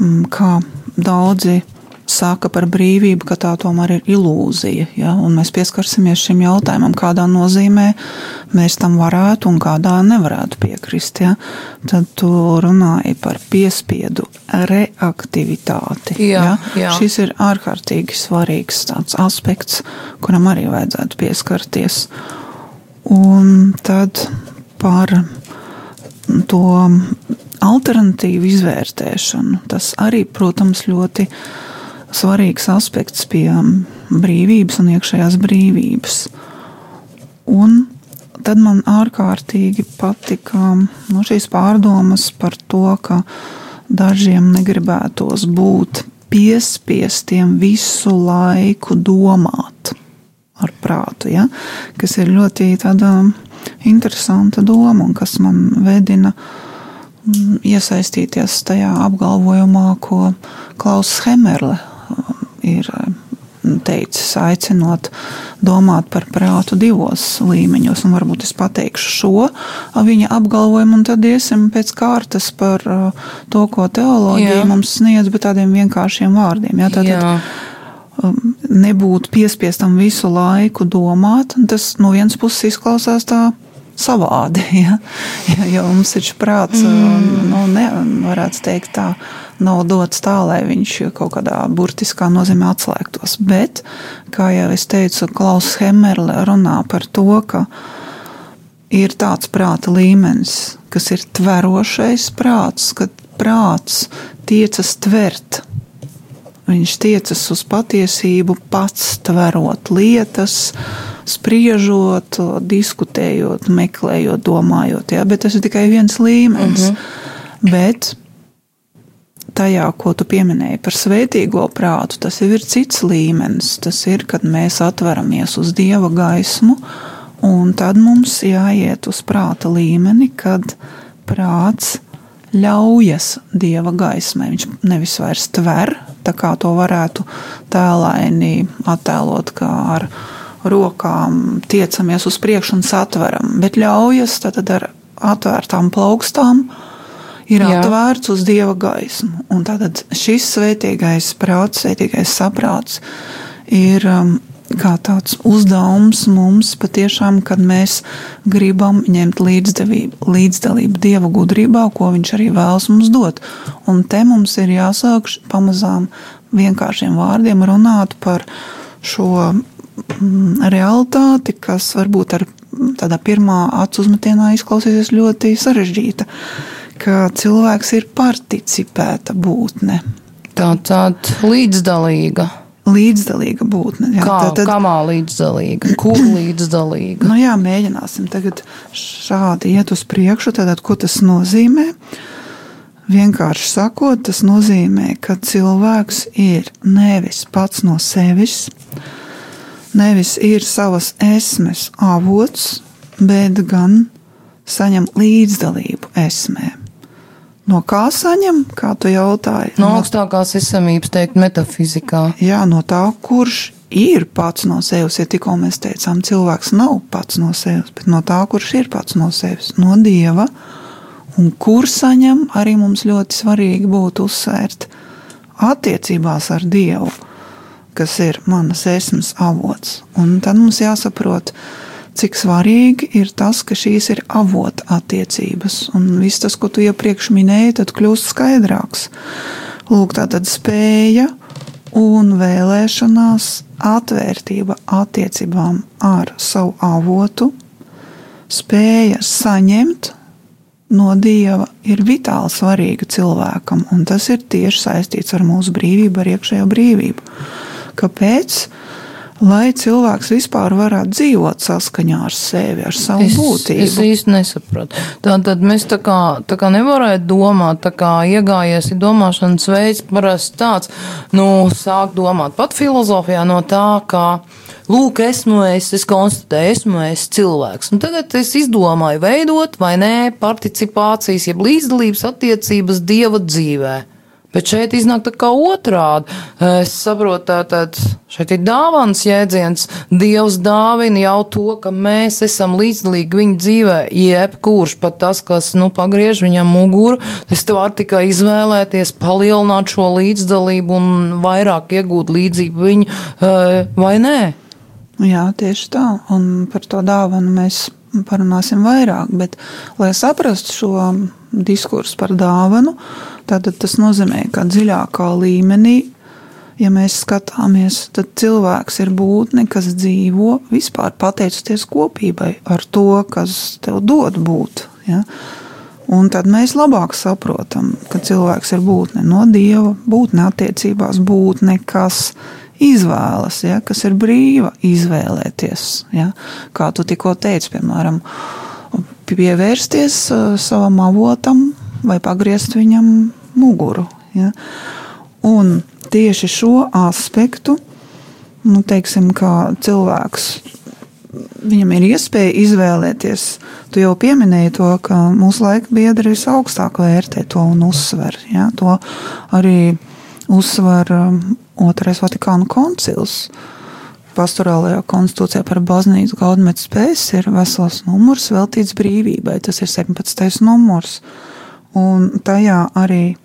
mm, kā daudzi saka par brīvību, ka tā tomēr ir ilūzija. Ja? Un mēs pieskarsimies šim jautājumam, kādā nozīmē mēs tam varētu un kādā nevarētu piekrist. Ja? Tad tu runāji par piespiedu reaktivitāti. Jā, ja? jā. Šis ir ārkārtīgi svarīgs aspekts, kuram arī vajadzētu pieskarties. Un tad par to alternatīvu izvērtēšanu. Tas arī, protams, ļoti svarīgs aspekts pie brīvības un iekšējās brīvības. Un tad man ārkārtīgi patika nu, šīs pārdomas par to, ka dažiem negribētos būt piespiestiem visu laiku domāt ar prātu, ja? kas ir ļoti interesanta doma un kas man vedina mm, iesaistīties tajā apgalvojumā, ko Klaus Hemerle ir teicis, aicinot domāt par prātu divos līmeņos. Un varbūt es pateikšu šo viņa apgalvojumu, un tad iesim pēc kārtas par to, ko teoloģija Jā. mums sniedz, bet tādiem vienkāršiem vārdiem. Jā, tātad, Jā nebūt piespiestam visu laiku domāt. Tas no vienas puses izklausās tā savādi. Ja? Ja, jo mums šis prāts, mm. nu, ne, varētu teikt, tā nav dots tā, lai viņš kaut kādā burtiskā nozīmē atslēgtos. Bet, kā jau es teicu, Klaus Hemmerle runā par to, ka ir tāds prāta līmenis, kas ir tverošais prāts, kad prāts tiecas tvert. Viņš tiecas uz patiesību, pats tverot lietas, spriežot, diskutējot, meklējot, domājot. Ja? Bet tas ir tikai viens līmenis. Mm -hmm. Bet tajā, ko tu pieminēji par svētīgo prātu, tas jau ir cits līmenis. Tas ir, kad mēs atveramies uz dieva gaismu, un tad mums jāiet uz prāta līmeni, kad prāts ļaujas dieva gaismai. Viņš nevis vairs tver, tā kā to varētu tēlaini attēlot, kā ar rokām tiecamies uz priekšu un satveram, bet ļaujas tad ar atvērtām plaukstām ir Jā. atvērts uz dieva gaismu. Un tad šis svētīgais prāts, svētīgais saprāts ir um, kā tāds uzdevums mums patiešām, kad mēs gribam ņemt līdzdalību, līdzdalību Dieva gudrībā, ko Viņš arī vēlas mums dot. Un te mums ir jāsāk pamazām vienkāršiem vārdiem runāt par šo mm, realitāti, kas varbūt ar tādā pirmā acu uzmetienā izklausīsies ļoti sarežģīta, ka cilvēks ir participēta būtne. Tā tāda līdzdalīga līdzdalīga būtne. Jā, Kā, tad, kamā līdzdalīga, kur līdzdalīga? Nu jā, mēģināsim tagad šādi iet uz priekšu. Tātad, ko tas nozīmē? Vienkārši sakot, tas nozīmē, ka cilvēks ir nevis pats no sevis, nevis ir savas esmes avots, bet gan saņem līdzdalību esmēm. No kā saņem, kā tu jautāji? No, augstākās esamības, teikt, metafizikā. Jā, no tā, kurš ir pats no sevis. Ja tikko mēs teicām, cilvēks nav pats no sevis, bet no tā, kurš ir pats no sevis, no dieva. Un kur saņem, arī mums ļoti svarīgi būtu uzsvērt attiecībās ar Dievu, kas ir manas esmas avots. Un tad mums jāsaprot, ka cik svarīgi ir tas, ka šīs ir avota attiecības. Un viss tas, ko tu iepriekš minēji, tad kļūst skaidrāks. Lūk, tā tad spēja un vēlēšanās, atvērtība attiecībām ar savu avotu, spēja saņemt no dieva ir vitāli svarīga cilvēkam, un tas ir tieši saistīts ar mūsu brīvību, ar iekšējo brīvību. Kāpēc? Lai cilvēks vispār varētu dzīvot saskaņā ar sevi, ar savu es, būtību. Es īsti nesaprotu. Tātad mēs tā kā, tā kā nevarētu domāt, tā kā iegājies ir domāšanas veids parasti tāds, nu, sāk domāt pat filozofijā no tā, ka, lūk, esmu es, es konstatēju, esmu es cilvēks. Un tagad es izdomāju veidot vai nē participācijas, jeb līdzdalības attiecības dieva dzīvē. Bet šeit iznāk tā kā otrādi. Es saprotu, tātad šeit ir dāvāns jēdziens. Dievs dāvina jau to, ka mēs esam līdzdalīgi viņa dzīvē. Jebkurš pat tas, kas nu, pagriež viņam muguru, es te varu tikai izvēlēties, palielināt šo līdzdalību un vairāk iegūt līdzību viņu eh, vai nē. Jā, tieši tā. Un par to dāvanu mēs parunāsim vairāk. Bet, lai saprastu šo diskursu par dāvanu, tad tas nozīmē, ka dziļākā līmenī, ja mēs skatāmies, tad cilvēks ir būtne, kas dzīvo vispār pateicoties kopībai ar to, kas tev dod būt. Ja? Un tad mēs labāk saprotam, ka cilvēks ir būtne no dieva, būtne attiecībās, būtne, kas izvēlas, ja, kas ir brīva izvēlēties. Ja. Kā tu tikko teici, piemēram, pievērsties uh, savam avotam vai pagriezt viņam muguru. Ja? Un tieši šo aspektu, nu, teiksim, kā cilvēks, viņam ir iespēja izvēlēties. Tu jau pieminēji to, ka mūsu laika biedri visaugstāk vērtē to un uzsver. Ja? To arī uzsver Otrais Vatikānu koncils pastorālajā konstitūcijā par baznīcu gaudmetu spējas ir vesels numurs veltīts brīvībai. Tas ir 17. numurs. Un tajā arī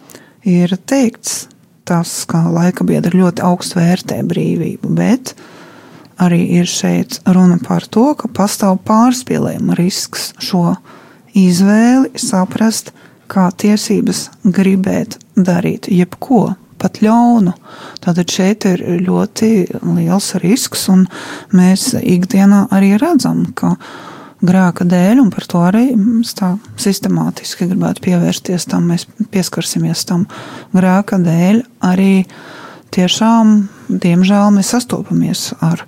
ir teikts tas, ka laika biedri ļoti augstu vērtē brīvību, bet arī ir šeit runa par to, ka pastāv pārspīlējuma risks šo izvēli saprast kā tiesības gribēt darīt jebko, pat ļaunu. Tātad šeit ir ļoti liels risks, un mēs ikdienā arī redzam, ka grēka dēļ, un par to arī tā sistemātiski gribētu pievērsties tam, mēs pieskarsimies tam grēka dēļ, arī tiešām, diemžēl, mēs sastopamies ar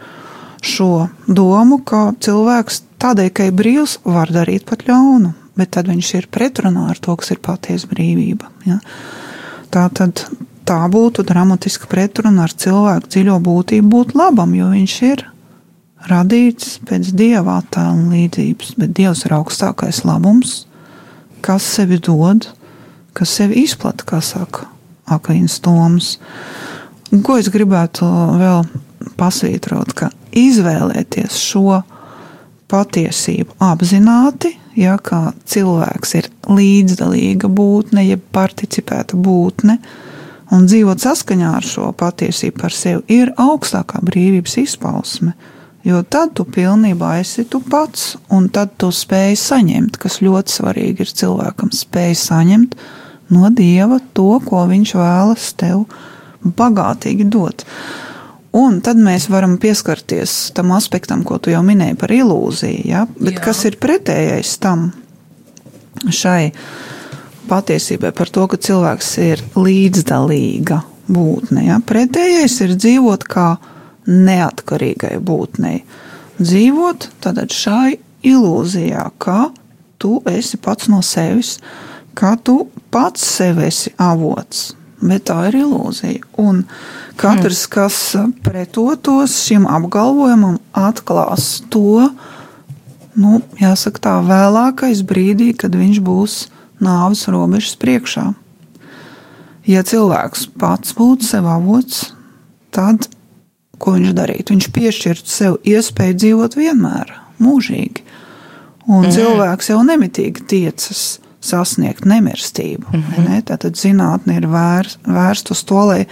šo domu, ka cilvēks tādēļ, ka ir brīvs, var darīt pat ļaunu, bet tad viņš ir pretrunā ar to, kas ir patiesa brīvība. Ja? Tā tad tā būtu dramatiska pretruna ar cilvēku dziļo būtību būt labam, jo viņš ir radīts pēc dieva attēla un līdzības, bet dievs ir augstākais labums, kas sevi dod, kas sevi izplata, kā saka Akvīns Toms. Un ko es gribētu vēl pasvītrot, ka izvēlēties šo patiesību apzināti, ja kā cilvēks ir līdzdalīga būtne, jeb participēta būtne, un dzīvot saskaņā ar šo patiesību par sevi, ir augstākā brīvības izpausme. Jo tad tu pilnībā esi tu pats, un tad tu spēj saņemt, kas ļoti svarīgi ir cilvēkam, spēj saņemt no dieva to, ko viņš vēlas tev bagātīgi dot. Un tad mēs varam pieskarties tam aspektam, ko tu jau minēji par ilūziju. Ja? Bet Jā. kas ir pretējais tam šai patiesībai par to, ka cilvēks ir līdzdalīga būtne? Ja? Pretējais ir dzīvot kā neatkarīgai būtnei. Dzīvot tad šai ilūzijā, ka tu esi pats no sevis, ka tu pats sev esi avots. Bet tā ir ilūzija. Un katrs, kas pretotos šim apgalvojumam, atklās to, nu, jāsaka, tā vēlākais brīdī, kad viņš būs nāves robežas priekšā. Ja cilvēks pats būtu sev avots, tad ko viņš darītu? Viņš piešķirtu sev iespēju dzīvot vienmēr, mūžīgi. Un mm. cilvēks jau nemitīgi tiecas sasniegt nemirstību. Mm -hmm. ne? Tātad zinātne ir vērs, vērsta uz to, lai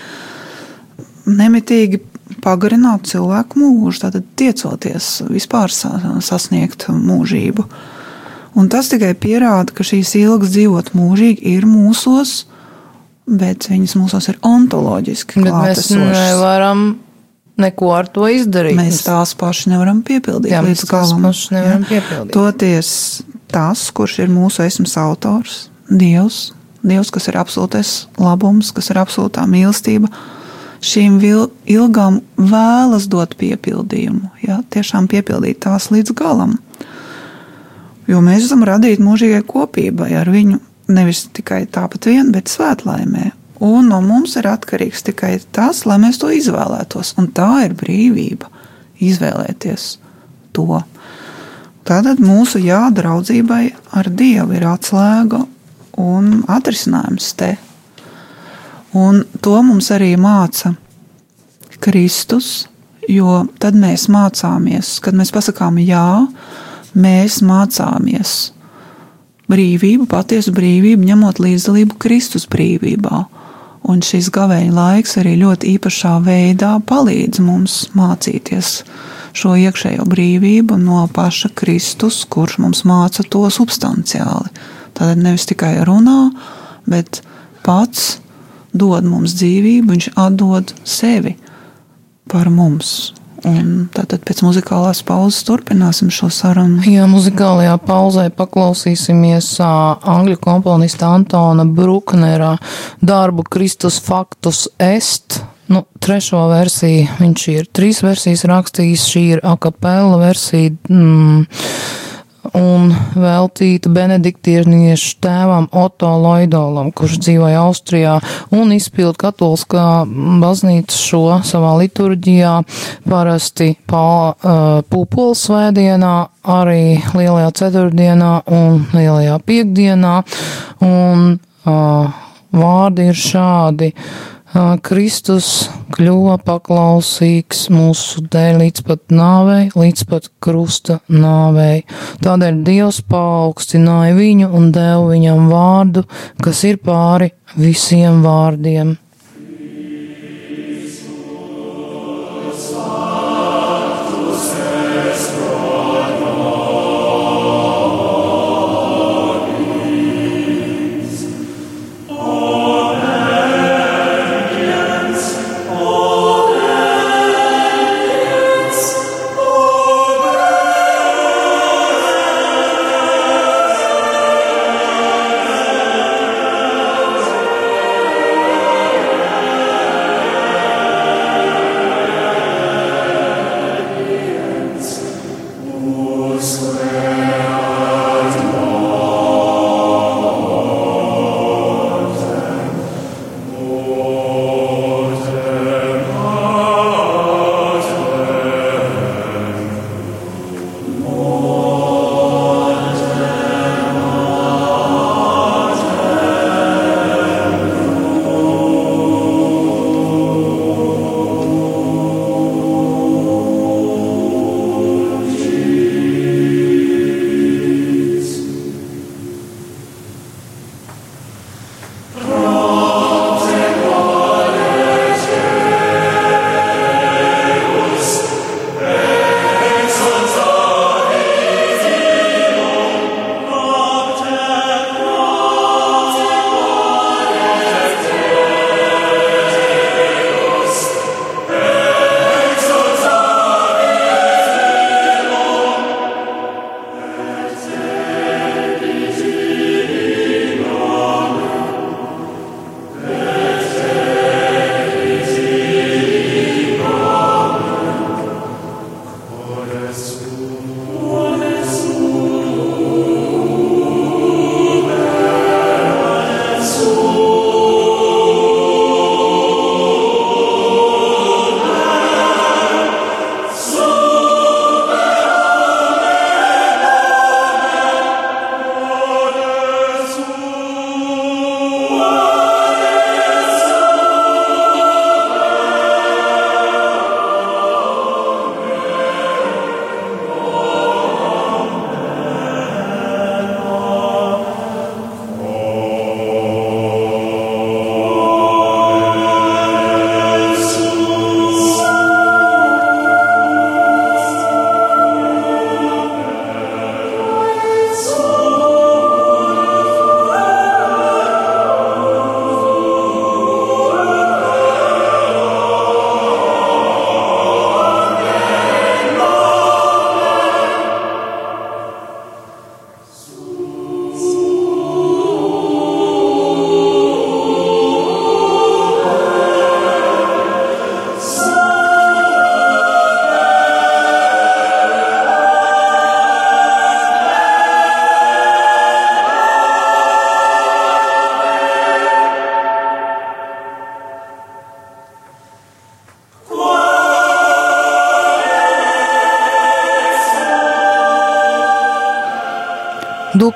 nemitīgi pagarinātu cilvēku mūžu, tātad tiecoties vispār sasniegt mūžību. Un tas tikai pierāda, ka šīs ilgas dzīvot mūžīgi ir mūsos, bet viņas mūsos ir ontoloģiski. Mēs nevaram neko ar to izdarīt. Mēs tās paši nevaram piepildīt. Jā, mēs tās paši nevaram jā. piepildīt. Toties tas, kurš ir mūsu esmas autors, Dievs, Dievs, kas ir absolūtais labums, kas ir absolūtā mīlestība, šīm ilgām vēlas dot piepildījumu, ja, tiešām piepildīt tās līdz galam. Jo mēs esam radīti mūžīgai kopībai ar viņu, nevis tikai tāpat vien, bet svētlaimē. Un no mums ir atkarīgs tikai tas, lai mēs to izvēlētos. Un tā ir brīvība izvēlēties to. Tātad mūsu jādraudzībai ar Dievu ir atslēga un atrisinājums te. Un to mums arī māca Kristus, jo tad mēs mācāmies, kad mēs pasakām jā, mēs mācāmies brīvību, patiesu brīvību, ņemot līdzdalību Kristus brīvībā. Un šis gavēņa laiks arī ļoti īpašā veidā palīdz mums mācīties šo iekšējo brīvību no paša Kristus, kurš mums māca to substanciāli. Tātad nevis tikai runā, bet pats dod mums dzīvību, viņš atdod sevi par mums. Un tātad pēc muzikālās pauzes turpināsim šo sarunu. Jā, muzikālajā pauzē paklausīsimies angļu komponista Antona Bruknera darbu Kristus faktus est. Nu, trešo versiju viņš ir trīs versijas rakstījis. Šī ir akapela versija. Mm, un veltīta benediktiešu tēvam Otto Loidolam, kurš dzīvoja Austrijā un izpild katoliskā baznīca šo savā liturģijā parasti pā, uh, pūpoles svētdienā, arī lielajā ceturtdienā un lielajā piekdienā. Un uh, vārdi ir šādi. Uh, Kristus kļuva paklausīgs mūsu dēļ līdz pat nāvei, līdz pat krusta nāvei. Tādēļ Dievs paaugstināja viņu un deva viņam vārdu, kas ir pāri visiem vārdiem.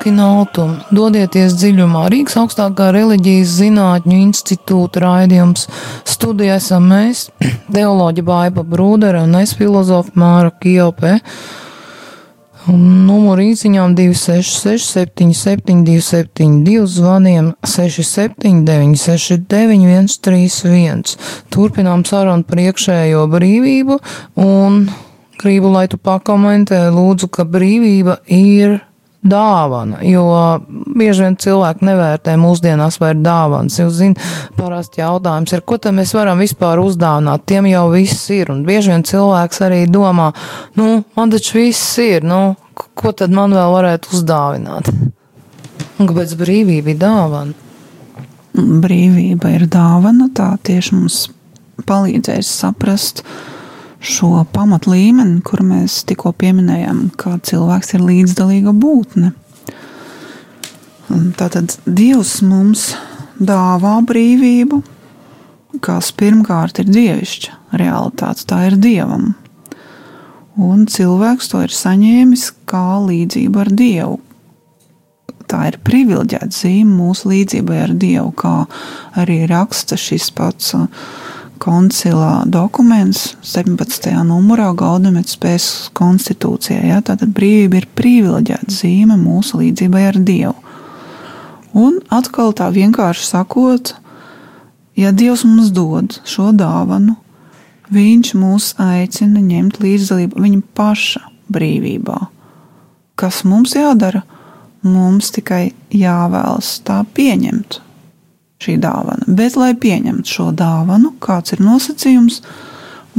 Dukinautum, dodieties dziļumā. Rīgas augstākā reliģijas zinātņu institūta raidījums studijā esam mēs, teoloģi Baiba Brūdere un es filozofu Māra Kijope. Numuru īsiņām 266, 77, 272, zvaniem 679, 691, 31. Turpinām sarunu par iekšējo brīvību un gribu, lai tu pakomentē, lūdzu, ka brīvība ir dāvana, jo bieži vien cilvēki nevērtē mūsdienās vai ir dāvanas. Jūs zināt, parasti jautājums ir, ko tad mēs varam vispār uzdāvināt, tiem jau viss ir, un bieži vien cilvēks arī domā, nu, man taču viss ir, nu, ko tad man vēl varētu uzdāvināt? Un kāpēc brīvība ir dāvana? Brīvība ir dāvana, tā tieši mums palīdzēs saprast, uh, šo pamat līmeni, kur mēs tikko pieminējām, ka cilvēks ir līdzdalīga būtne. Tātad Dievs mums dāvā brīvību, kas pirmkārt ir dievišķa realitāte, tā ir dievam. Un cilvēks to ir saņēmis kā līdzību ar Dievu. Tā ir privileģēta zīme mūsu līdzībai ar Dievu, kā arī raksta šis pats uh, koncilā dokuments 17. numurā Gaudamets spējas konstitūcijā. Ja? Tātad brīvība ir privileģēta zīme mūsu līdzībai ar Dievu. Un atkal tā vienkārši sakot, ja Dievs mums dod šo dāvanu, Viņš mūs aicina ņemt līdzdalību viņa paša brīvībā. Kas mums jādara? Mums tikai jāvēlas tā pieņemt šī dāvana. Bet, lai pieņemtu šo dāvanu, kāds ir nosacījums,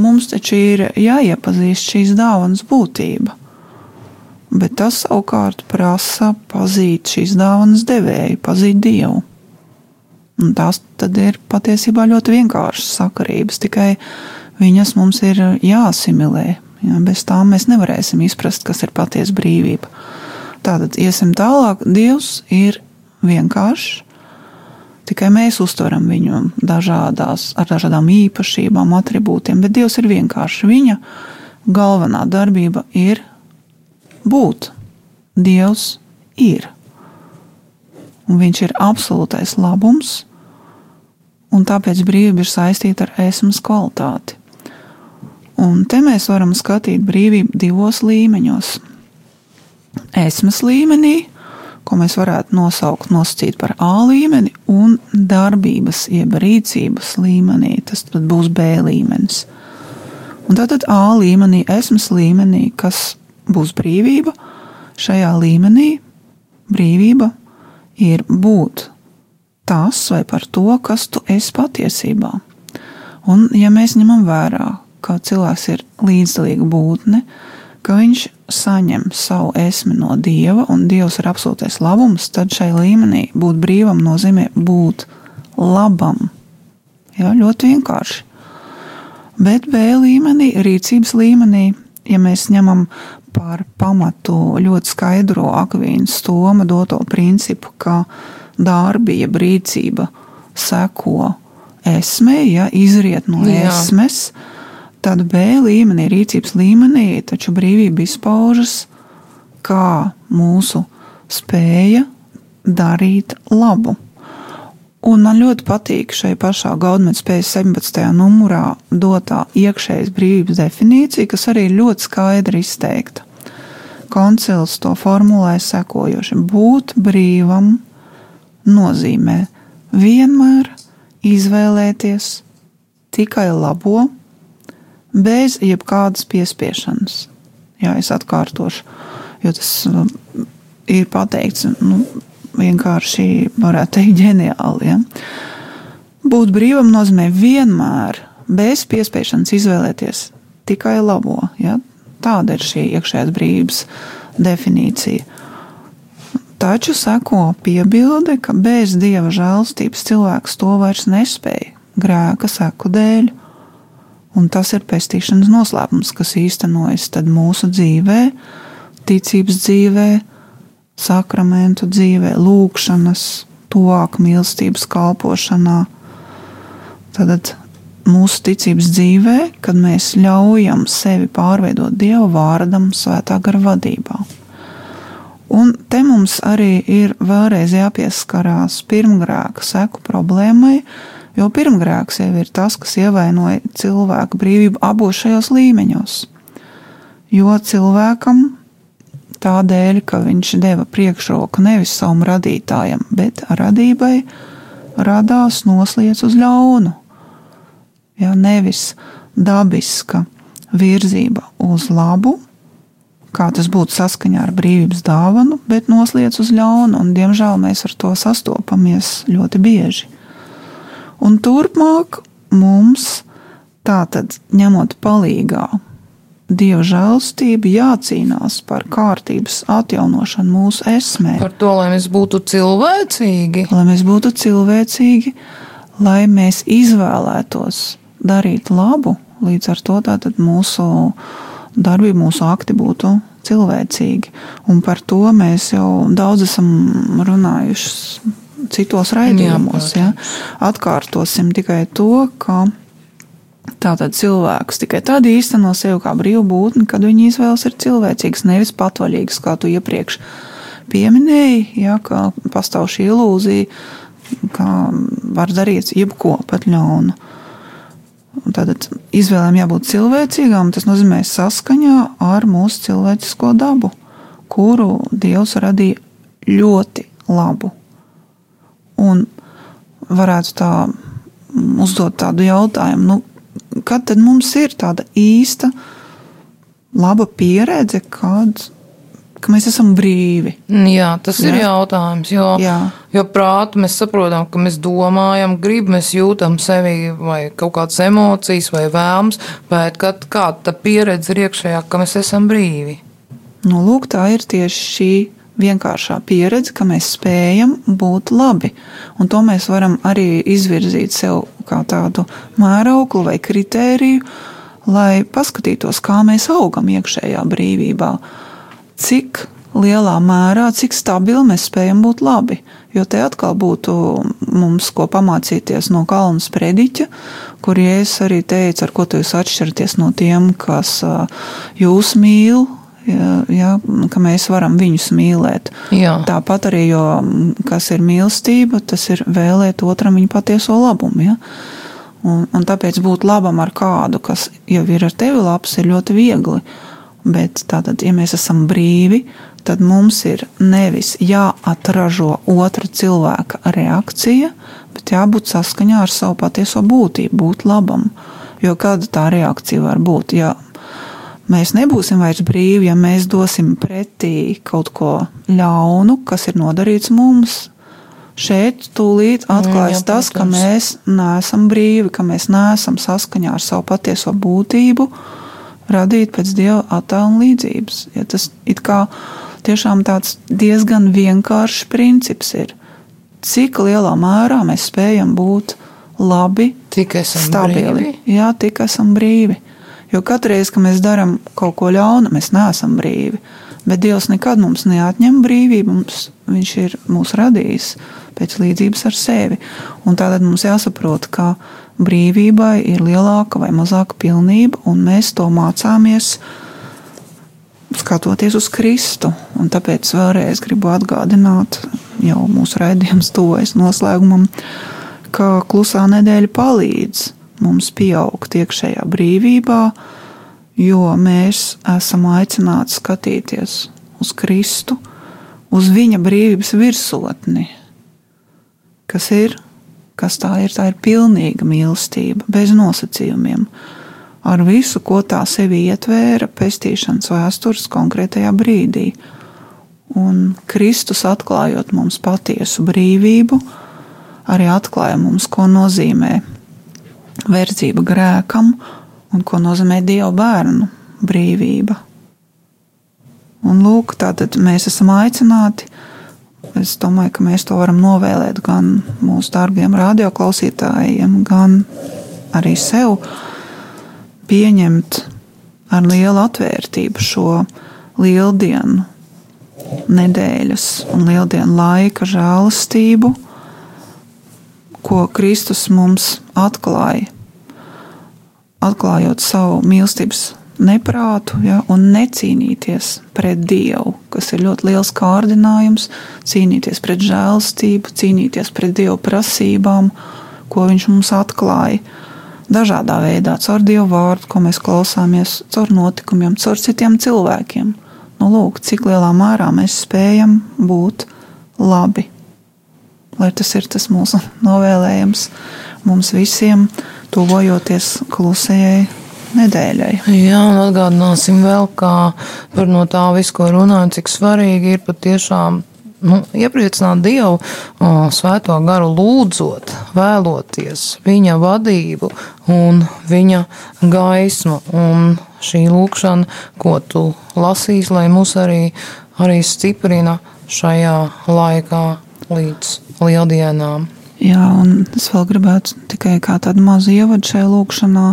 mums taču ir jāiepazīst šīs dāvanas būtība. Bet tas savukārt prasa pazīt šīs dāvanas devēju, pazīt Dievu. Un tās ir patiesībā ļoti vienkāršas sakarības, tikai viņas mums ir jāasimilē. Ja, bez tām mēs nevarēsim izprast, kas ir patiesa brīvība. Tātad iesim tālāk. Dievs ir vienkāršs, Tikai mēs uztveram viņu dažādās, ar dažādām īpašībām, attribūtiem, bet Dievs ir vienkārši. Viņa galvenā darbība ir būt. Dievs ir. Un viņš ir absolūtais labums, un tāpēc brīvība ir saistīta ar esmas kvalitāti. Un te mēs varam skatīt brīvību divos līmeņos. Esmas līmenī ko mēs varētu nosaukt, nosacīt par A līmeni, un darbības, jeb rīcības līmenī. Tas būs B līmenis. Un tātad A līmenī, esmas līmenī, kas būs brīvība, šajā līmenī brīvība ir būt tas vai par to, kas tu esi patiesībā. Un, ja mēs ņemam vērā, ka cilvēks ir līdzdalīga būtne, ka viņš saņem savu esmi no dieva, un dievs ir absolūtais labums, tad šai līmenī būt brīvam nozīmē būt labam. Jā, ļoti vienkārši. Bet B līmenī, rīcības līmenī, ja mēs ņemam par pamatu ļoti skaidro akvīnu stoma doto principu, ka darbība, rīcība seko esmē, ja izriet no Jā. esmes, tad tad B līmenī, rīcības līmenī, taču brīvība izpaužas kā mūsu spēja darīt labu. Un man ļoti patīk šai pašā Gaudamēta spējas 17. numurā dotā iekšējas brīvības definīcija, kas arī ļoti skaidri izteikta. Koncils to formulē sekojoši: būt brīvam nozīmē vienmēr izvēlēties tikai labo bez jebkādas piespiešanas. Jā, es atkārtošu, jo tas um, ir pateikts nu, vienkārši, varētu teikt, ģeniāli. Ja? Būt brīvam nozīmē vienmēr bez piespiešanas izvēlēties tikai labo. Ja? Tāda ir šī iekšējās brīvības definīcija. Taču seko piebilde, ka bez dieva žēlstības cilvēks to vairs nespēja grēka seku dēļ. Un tas ir pestīšanas noslēpums, kas īstenojas mūsu dzīvē, ticības dzīvē, sakramentu dzīvē, lūgšanas, tuvāk mīlestības kalpošanā. Tad mūsu ticības dzīvē, kad mēs ļaujam sevi pārveidot Dieva vārdam, svētā gara vadībā. Un te mums arī ir vēlreiz jāpieskarās pirmgrāka seku problēmai, jo pirmgrāks jau ir tas, kas ievainoja cilvēku brīvību abos šajos līmeņos. Jo cilvēkam tādēļ, ka viņš deva priekšroku nevis savam radītājam, bet radībai, radās noslēdz uz ļaunu. Ja nevis dabiska virzība uz labu, kā tas būtu saskaņā ar brīvības dāvanu, bet noslēdz uz ļaunu, un diemžēl mēs ar to sastopamies ļoti bieži. Un turpmāk mums, tātad ņemot palīgā Dieva žēlstība, jācīnās par kārtības atjaunošanu mūsu esmē. Par to, lai mēs būtu cilvēcīgi. Lai mēs būtu cilvēcīgi, lai mēs izvēlētos darīt labu, līdz ar to mūsu darbība, mūsu akti būtu cilvēcīgi. Un par to mēs jau daudz esam runājuši citos raidījumos. Ja? Atkārtosim tikai to, ka tātad cilvēks tikai tad īsteno sevi kā brīvu būtni, kad viņa izvēles ir cilvēcīgas, nevis patvaļīgas, kā tu iepriekš pieminēji, ja, ka pastāv šī ilūzija, ka var darīt jebko pat ļaunu. Tātad izvēlēm jābūt cilvēcīgām, tas nozīmē saskaņā ar mūsu cilvēcisko dabu, kuru Dievs radīja ļoti labu. Un varētu tā uzdot tādu jautājumu, nu, kad tad mums ir tāda īsta laba pieredze, kad ka mēs esam brīvi. Jā, tas jā. ir jautājums. Jo, jā. jo prātu mēs saprotam, ka mēs domājam, gribam, mēs jūtam sevi vai kaut kādas emocijas vai vēlmes, bet kad kāda pieredze ir iekšējā, ka mēs esam brīvi. Nu, lūk, tā ir tieši šī vienkāršā pieredze, ka mēs spējam būt labi. Un to mēs varam arī izvirzīt sev kā tādu mērauklu vai kritēriju, lai paskatītos, kā mēs augam iekšējā brīvībā cik lielā mērā, cik stabili mēs spējam būt labi. Jo te atkal būtu mums ko pamācīties no Kalnu sprediķa, kur Jēzus arī teica, ar ko jūs atšķiraties no tiem, kas jūs mīl. Ja, ja, ka mēs varam viņus mīlēt. Jā. Tāpat arī, jo, kas ir mīlestība, tas ir vēlēt otram viņa patieso labumu. Ja? Un, un tāpēc būt labam ar kādu, kas jau ir ar tevi labs, ir ļoti viegli. Bet tātad, ja mēs esam brīvi, tad mums ir nevis jāatražo otra cilvēka reakcija, bet jābūt saskaņā ar savu patieso būtību, būt labam. Jo kāda tā reakcija var būt? Ja mēs nebūsim vairs brīvi, ja mēs dosim pretī kaut ko ļaunu, kas ir nodarīts mums. Šeit tūlīt atklājas Jā, tas, ka mēs neesam brīvi, ka mēs neesam saskaņā ar savu patieso būtību, radīt pēc dieva attēla un līdzības. Ja tas ir tiešām tāds diezgan vienkāršs princips. Ir. Cik lielā mērā mēs spējam būt labi, stabili. Brīvi. Jā, tik esam brīvi. Jo katru reizi, kad mēs darām kaut ko ļaunu, mēs neesam brīvi. Bet Dievs nekad mums neatņem brīvību. Mums, viņš ir mūs radījis pēc līdzības ar sevi. Un tātad mums jāsaprot, ka brīvībai ir lielāka vai mazāka pilnība, un mēs to mācāmies skatoties uz Kristu. Un tāpēc vēlreiz gribu atgādināt, jau mūsu raidījums tuvojas noslēgumam, ka klusā nedēļa palīdz mums pieaugt iekšējā brīvībā, jo mēs esam aicināti skatīties uz Kristu, uz viņa brīvības virsotni, kas ir kas tā ir. Tā ir pilnīga mīlestība, bez nosacījumiem, ar visu, ko tā sevi ietvēra pestīšanas vēstures konkrētajā brīdī. Un Kristus atklājot mums patiesu brīvību, arī atklāja mums, ko nozīmē verdzība grēkam un ko nozīmē Dieva bērnu brīvība. Un lūk, tātad mēs esam aicināti Es domāju, ka mēs to varam novēlēt gan mūsu dārgiem radioklausītājiem, gan arī sev pieņemt ar lielu atvērtību šo lieldienu nedēļas un lieldienu laika žēlastību, ko Kristus mums atklāja, atklājot savu mīlestības neprātu ja, un necīnīties pret Dievu, kas ir ļoti liels kārdinājums, cīnīties pret žēlstību, cīnīties pret Dievu prasībām, ko Viņš mums atklāja. Dažādā veidā, caur Dievu vārdu, ko mēs klausāmies, caur notikumiem, caur citiem cilvēkiem. Nu, lūk, cik lielā mērā mēs spējam būt labi. Lai tas ir tas mūsu novēlējums mums visiem, tuvojoties klusējai nedēļai. Jā, un atgādināsim vēl, kā par no tā visu, ko runājam, cik svarīgi ir patiešām nu, iepriecināt Dievu, o, svēto garu lūdzot, vēloties viņa vadību un viņa gaismu. Un šī lūkšana, ko tu lasīsi, lai mūs arī, arī stiprina šajā laikā līdz lieldienām. Jā, un es vēl gribētu tikai kā tādu mazu ievadu šajā lūkšanā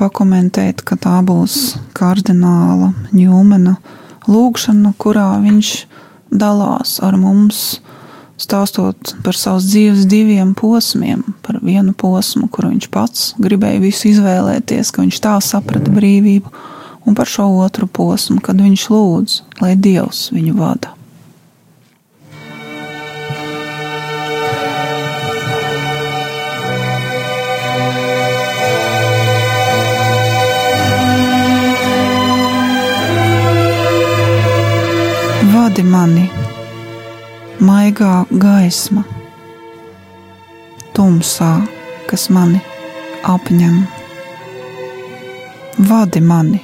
pakomentēt, ka tā būs kardināla ņūmena lūkšana, kurā viņš dalās ar mums, stāstot par savas dzīves diviem posmiem, par vienu posmu, kur viņš pats gribēja visu izvēlēties, ka viņš tā saprata brīvību, un par šo otru posmu, kad viņš lūdz, lai Dievs viņu vada. Vadi mani, maigā gaisma, tumsā, kas mani apņem. Vadi mani.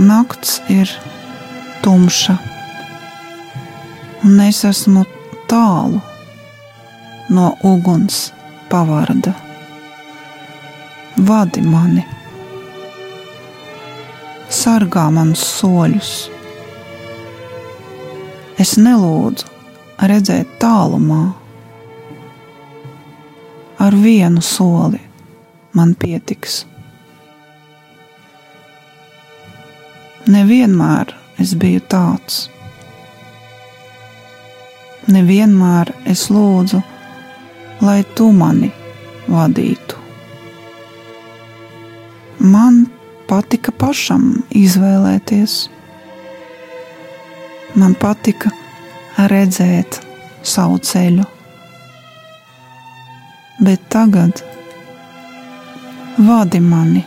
Nakts ir tumša, un es esmu tālu no uguns pavarda. Vadi mani sargā manus soļus. Es nelūdzu redzēt tālumā, ar vienu soli man pietiks. Nevienmēr es biju tāds. Nevienmēr es lūdzu, lai tu mani vadītu. Man patika pašam izvēlēties. Man patika redzēt savu ceļu. Bet tagad vadi mani.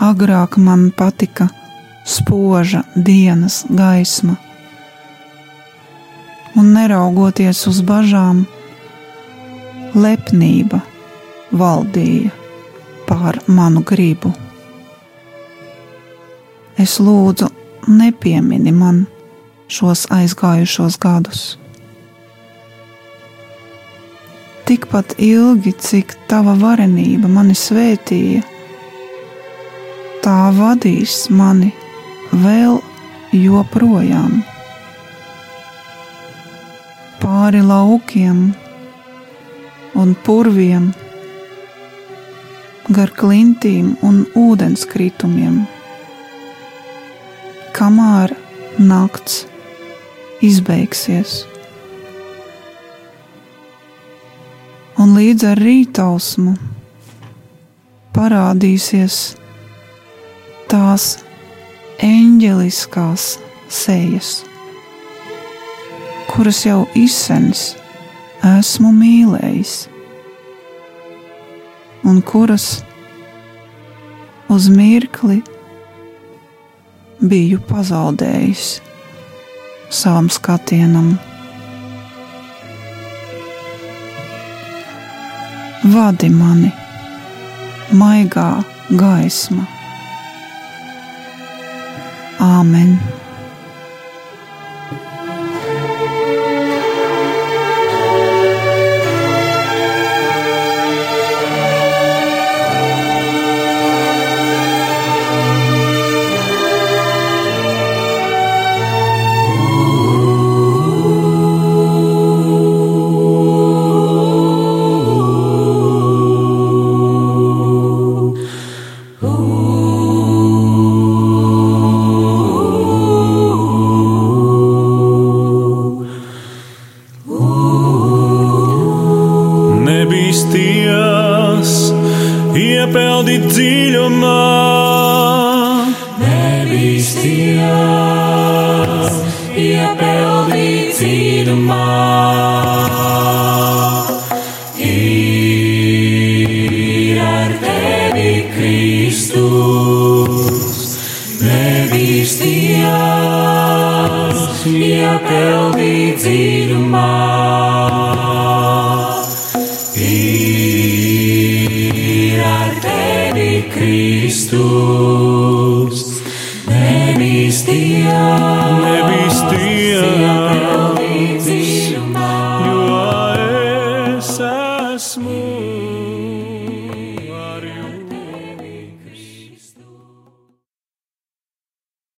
Agrāk man patika spoža dienas gaisma, un neraugoties uz bažām, lepnība valdīja pār manu gribu. Es lūdzu, nepiemini man šos aizgājušos gadus. Tikpat ilgi, cik tava varenība mani svētīja, tā vadīs mani vēl joprojām pāri laukiem un purviem gar klintīm un ūdenskritumiem, kamēr nakts izbeigsies. Un līdz ar rītausmu parādīsies tās eņģeliskās sejas, kuras jau izsens esmu mīlējis un kuras uz mirkli biju pazaudējis savam skatienam. Vadi mani, maigā gaisma. Āmen!